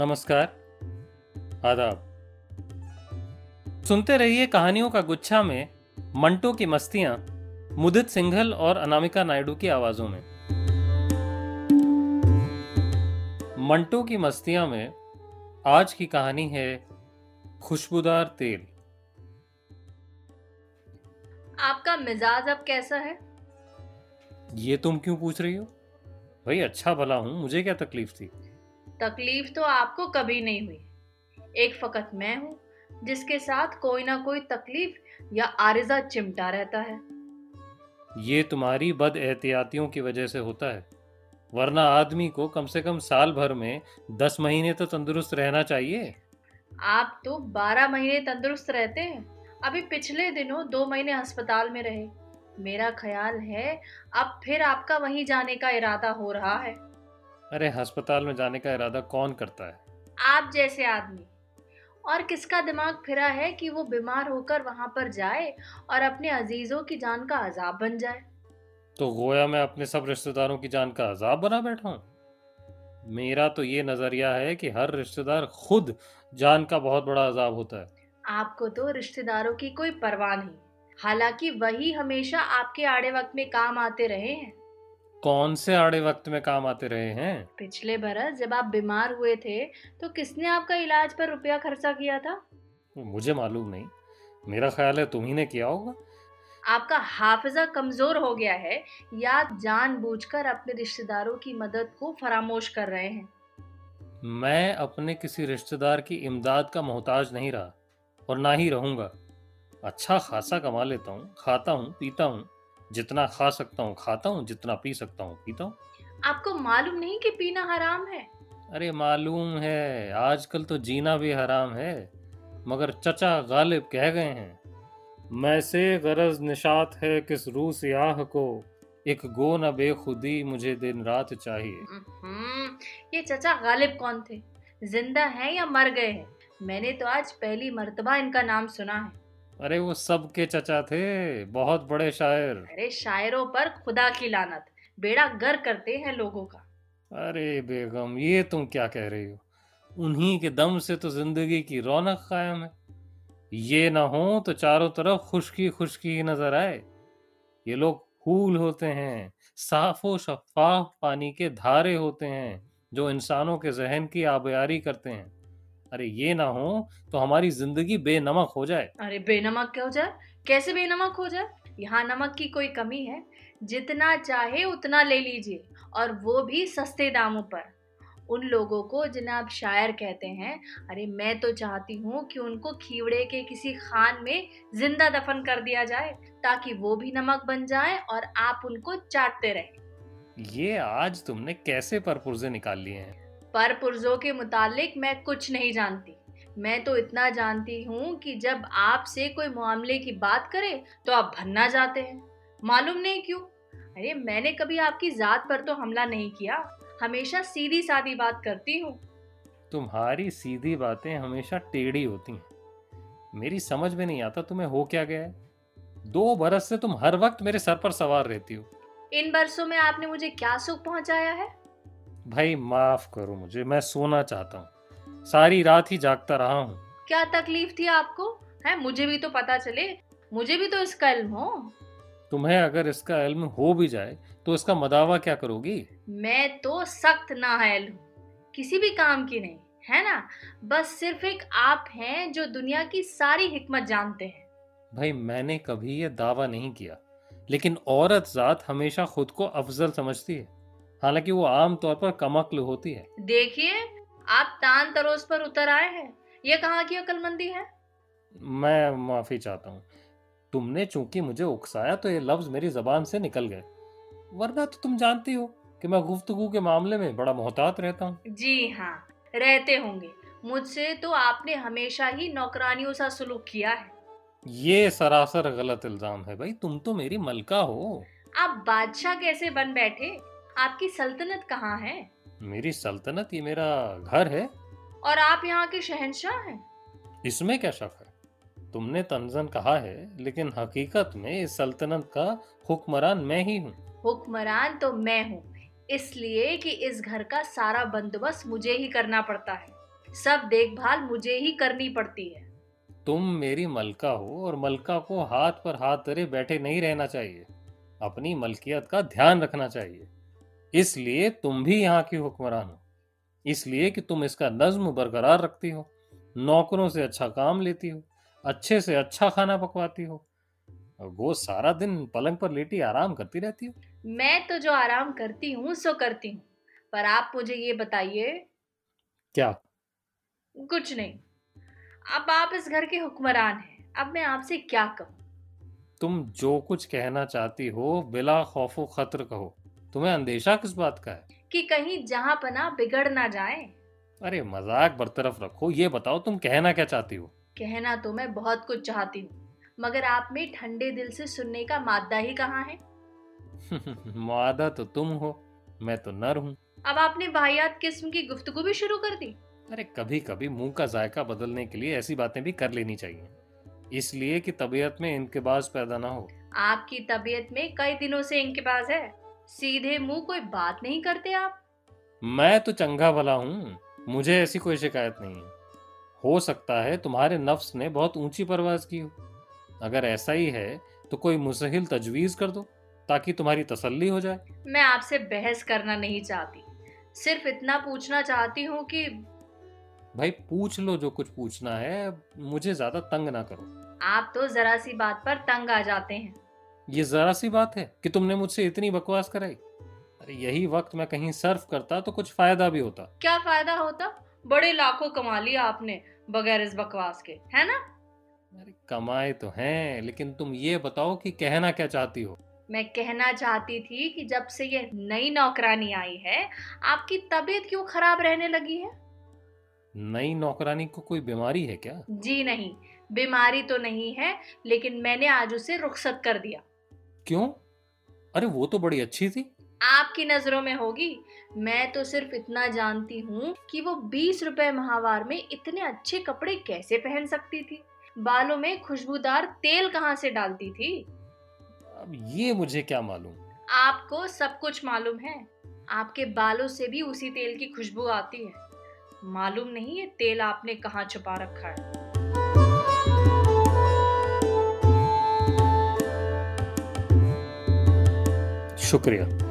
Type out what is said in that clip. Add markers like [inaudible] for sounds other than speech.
नमस्कार। आदाब। सुनते रहिए कहानियों का गुच्छा में मंटो की मस्तियाँ मुदित सिंघल और अनामिका नायडू की आवाजों में। मंटो की मस्तियाँ में आज की कहानी है खुशबूदार तेल। आपका मिजाज अब कैसा है? ये तुम क्यों पूछ रही हो? भाई अच्छा भला हूँ मुझे क्या तकलीफ़ थी? तकलीफ़ तो आपको कभी नहीं हुई। एक फकत मैं हूँ जिसके साथ कोई ना कोई तकलीफ़ या आरिजा चिमटा रहता है। ये तुम्हारी बद एहतियातियों की वजह से होता है वरना आदमी को कम से कम साल भर में दस महीने तो तंदुरुस्त रहना चाहिए। आप तो बारह महीने तंदुरुस्त रहते हैं अभी पिछले दिनों दो महीने अस्पताल में रहे। मेरा ख्याल है अब फिर आपका वहीं जाने का इरादा हो रहा है। अरे अस्पताल में जाने का इरादा कौन करता है? आप जैसे आदमी। और किसका दिमाग फिरा है कि वो बीमार होकर वहाँ पर जाए और अपने अजीजों की जान का अजाब बन जाए? तो गोया मैं अपने सब रिश्तेदारों की जान का अजाब बना बैठा हूँ? मेरा तो ये नज़रिया है कि हर रिश्तेदार खुद जान का बहुत बड़ा अजाब होता है। आपको तो रिश्तेदारों की कोई परवाह नहीं। हालाँकि वही हमेशा आपके आड़े वक्त में काम आते रहे हैं। कौन से आड़े वक्त में काम आते रहे हैं? पिछले बरस जब आप बीमार हुए थे तो किसने आपका इलाज पर रुपया खर्चा किया था? मुझे मालूम नहीं। मेरा ख्याल है तुम ही ने किया होगा। आपका हाफिजा कमज़ोर हो गया है या जान जानबूझकर अपने रिश्तेदारों की मदद को फरामोश कर रहे हैं? मैं अपने किसी रिश्तेदार की इमदाद का मोहताज नहीं रहा और ना ही रहूँगा। अच्छा खासा कमा लेता हूँ खाता हूँ पीता हूँ जितना खा सकता हूँ खाता हूँ जितना पी सकता हूँ पीता हूँ। आपको मालूम नहीं कि पीना हराम है? अरे मालूम है आजकल तो जीना भी हराम है मगर चचा गालिब कह गए हैं मैं से गरज निशात है किस रू सियाह को एक गो न बेखुदी मुझे दिन रात चाहिए। हम्म, ये चचा गालिब कौन थे? ज़िंदा हैं या मर गए हैं? मैंने तो आज पहली मर्तबा इनका नाम सुना है। अरे वो सब के चचा थे बहुत बड़े शायर। अरे शायरों पर खुदा की लानत बेड़ा गर करते हैं लोगों का। अरे बेगम ये तुम क्या कह रही हो? उन्हीं के दम से तो ज़िंदगी की रौनक कायम है। ये ना हो तो चारों तरफ़ खुशकी खुशकी ही नज़र आए। ये लोग फूल होते हैं साफो शफाफ पानी के धारे होते हैं जो इंसानों के जहन की आबियारी करते हैं। अरे ये ना हो तो हमारी ज़िंदगी बेनमक हो जाए। अरे बेनमक क्या हो जाए कैसे बेनमक हो जाए? यहाँ नमक की कोई कमी है? जितना चाहे उतना ले लीजिए और वो भी सस्ते दामों पर। उन लोगों को जिन्हें आप शायर कहते हैं अरे मैं तो चाहती हूँ कि उनको खीवड़े के किसी खान में ज़िंदा दफन कर दिया जाए ताकि वो भी नमक बन जाए और आप उनको चाटते रहे। ये आज तुमने कैसे परपुर्जे निकाल लिए हैं? पर पुरजों के मुतालिक मैं कुछ नहीं जानती। मैं तो इतना जानती हूँ कि जब आपसे कोई मामले की बात करे तो आप भन्ना जाते हैं। मालूम नहीं क्यों? अरे मैंने कभी आपकी जात पर तो हमला नहीं किया। हमेशा सीधी सादी बात करती हूँ। तुम्हारी सीधी बातें हमेशा टेढ़ी होती हैं। मेरी समझ में नहीं आता तुम्हें हो क्या गया है। दो बरस से तुम हर वक्त मेरे सर पर सवार रहती हो। इन बरसों में आपने मुझे क्या सुख पहुँचाया है? भाई माफ़ करो मुझे मैं सोना चाहता हूँ। सारी रात ही जागता रहा हूँ। क्या तकलीफ़ थी आपको? है मुझे भी तो पता चले। मुझे भी तो इसका इल्म हो। तुम्हें अगर इसका इल्म हो भी जाए तो इसका मदावा क्या करोगी? मैं तो सख्त नाहल हूँ। किसी भी काम की नहीं है ना? बस सिर्फ़ एक आप हैं जो दुनिया की सारी हिकमत जानते हैं। भाई मैंने कभी ये दावा नहीं किया लेकिन औरत जात हमेशा खुद को अफजल समझती है। हालाँकि वो आम तौर पर कमक्ल होती है। देखिए आप तान तरोस पर उतर आए हैं। ये कहाँ की अकलमंदी है? मैं माफ़ी चाहता हूँ। तुमने चूँकि मुझे उकसाया तो ये लफ्ज मेरी जबान से निकल गए। वरना तो तुम जानती हो कि मैं गुफ्तगु के मामले में बड़ा मोहतात रहता हूँ। जी हाँ रहते होंगे। मुझसे तो आपने हमेशा ही नौकरानियों सा सुलूक किया है। ये सरासर गलत इल्ज़ाम है भाई। तुम तो मेरी मलका हो। आप बादशाह कैसे बन बैठे? आपकी सल्तनत कहाँ है? मेरी सल्तनत ये मेरा घर है। और आप यहाँ के शहनशाह हैं? इसमें क्या शक है? तुमने तंजन कहा है लेकिन हकीकत में इस सल्तनत का हुक्मरान मैं ही हूँ। हुक्मरान तो मैं हूँ इसलिए कि इस घर का सारा बंदोबस्त मुझे ही करना पड़ता है। सब देखभाल मुझे ही करनी पड़ती है। तुम मेरी मलका हो और मलका को हाथ पर हाथ धरे बैठे नहीं रहना चाहिए। अपनी मलकियत का ध्यान रखना चाहिए। इसलिए तुम भी यहाँ की हुक्मरान हो। इसलिए कि तुम इसका नज्म बरकरार रखती हो नौकरों से अच्छा काम लेती हो अच्छे से अच्छा खाना पकवाती हो वो सारा दिन पलंग पर लेटी आराम करती रहती हो। मैं तो जो आराम करती हूँ सो करती हूँ। पर आप मुझे ये बताइए। क्या? कुछ नहीं। अब आप इस घर के हुक्मरान हैं। अब मैं आपसे क्या कहूँ? तुम जो कुछ कहना चाहती हो बिला खौफो खतर कहो। तुम्हें अंदेशा किस बात का है? कि कहीं जहाँ पना बिगड़ ना जाए। अरे मज़ाक बरतरफ रखो। ये बताओ तुम कहना क्या चाहती हो? कहना तो मैं बहुत कुछ चाहती हूँ मगर आप में ठंडे दिल से सुनने का मादा ही कहाँ है? [laughs] मादा तो तुम हो मैं तो नर हूँ। अब आपने वाहियात किस्म की गुफ्तगू भी शुरू कर दी। अरे कभी कभी मुँह का जायका बदलने के लिए ऐसी बातें भी कर लेनी चाहिए। इसलिए कि तबीयत में इनकेबाज पैदा ना हो। आपकी तबीयत में कई दिनों से इनकेबाज है। सीधे मुँह कोई बात नहीं करते आप? मैं तो चंगा भला हूँ। मुझे ऐसी कोई शिकायत नहीं है। हो सकता है तुम्हारे नफ्स ने बहुत ऊँची परवाज की हो। अगर ऐसा ही है तो कोई मुसहिल तजवीज कर दो ताकि तुम्हारी तसल्ली हो जाए। मैं आपसे बहस करना नहीं चाहती। सिर्फ़ इतना पूछना चाहती हूँ कि भाई पूछ लो जो कुछ पूछना है मुझे ज़्यादा तंग ना करो। आप तो जरा सी बात पर तंग आ जाते हैं। ये जरा सी बात है कि तुमने मुझसे इतनी बकवास कराई। अरे यही वक्त मैं कहीं सर्फ करता तो कुछ फ़ायदा भी होता। क्या फ़ायदा होता? बड़े लाखों कमा लिया आपने बगैर इस बकवास के है ना? अरे कमाए तो हैं लेकिन तुम ये बताओ कि कहना क्या चाहती हो? मैं कहना चाहती थी कि जब से ये नई नौकरानी आई है आपकी तबीयत क्यों खराब रहने लगी है? नई नौकरानी को कोई बीमारी है क्या? जी नहीं बीमारी तो नहीं है लेकिन मैंने आज उसे रुखसत कर दिया। क्यों? अरे वो तो बड़ी अच्छी थी। आपकी नज़रों में होगी। मैं तो सिर्फ़ इतना जानती हूँ कि वो बीस रुपए माहवार में इतने अच्छे कपड़े कैसे पहन सकती थी? बालों में खुशबूदार तेल कहाँ से डालती थी? अब ये मुझे क्या मालूम? आपको सब कुछ मालूम है। आपके बालों से भी उसी तेल की खुशबू आती है। मालूम नहीं ये तेल आपने कहाँ छुपा रखा है। शुक्रिया।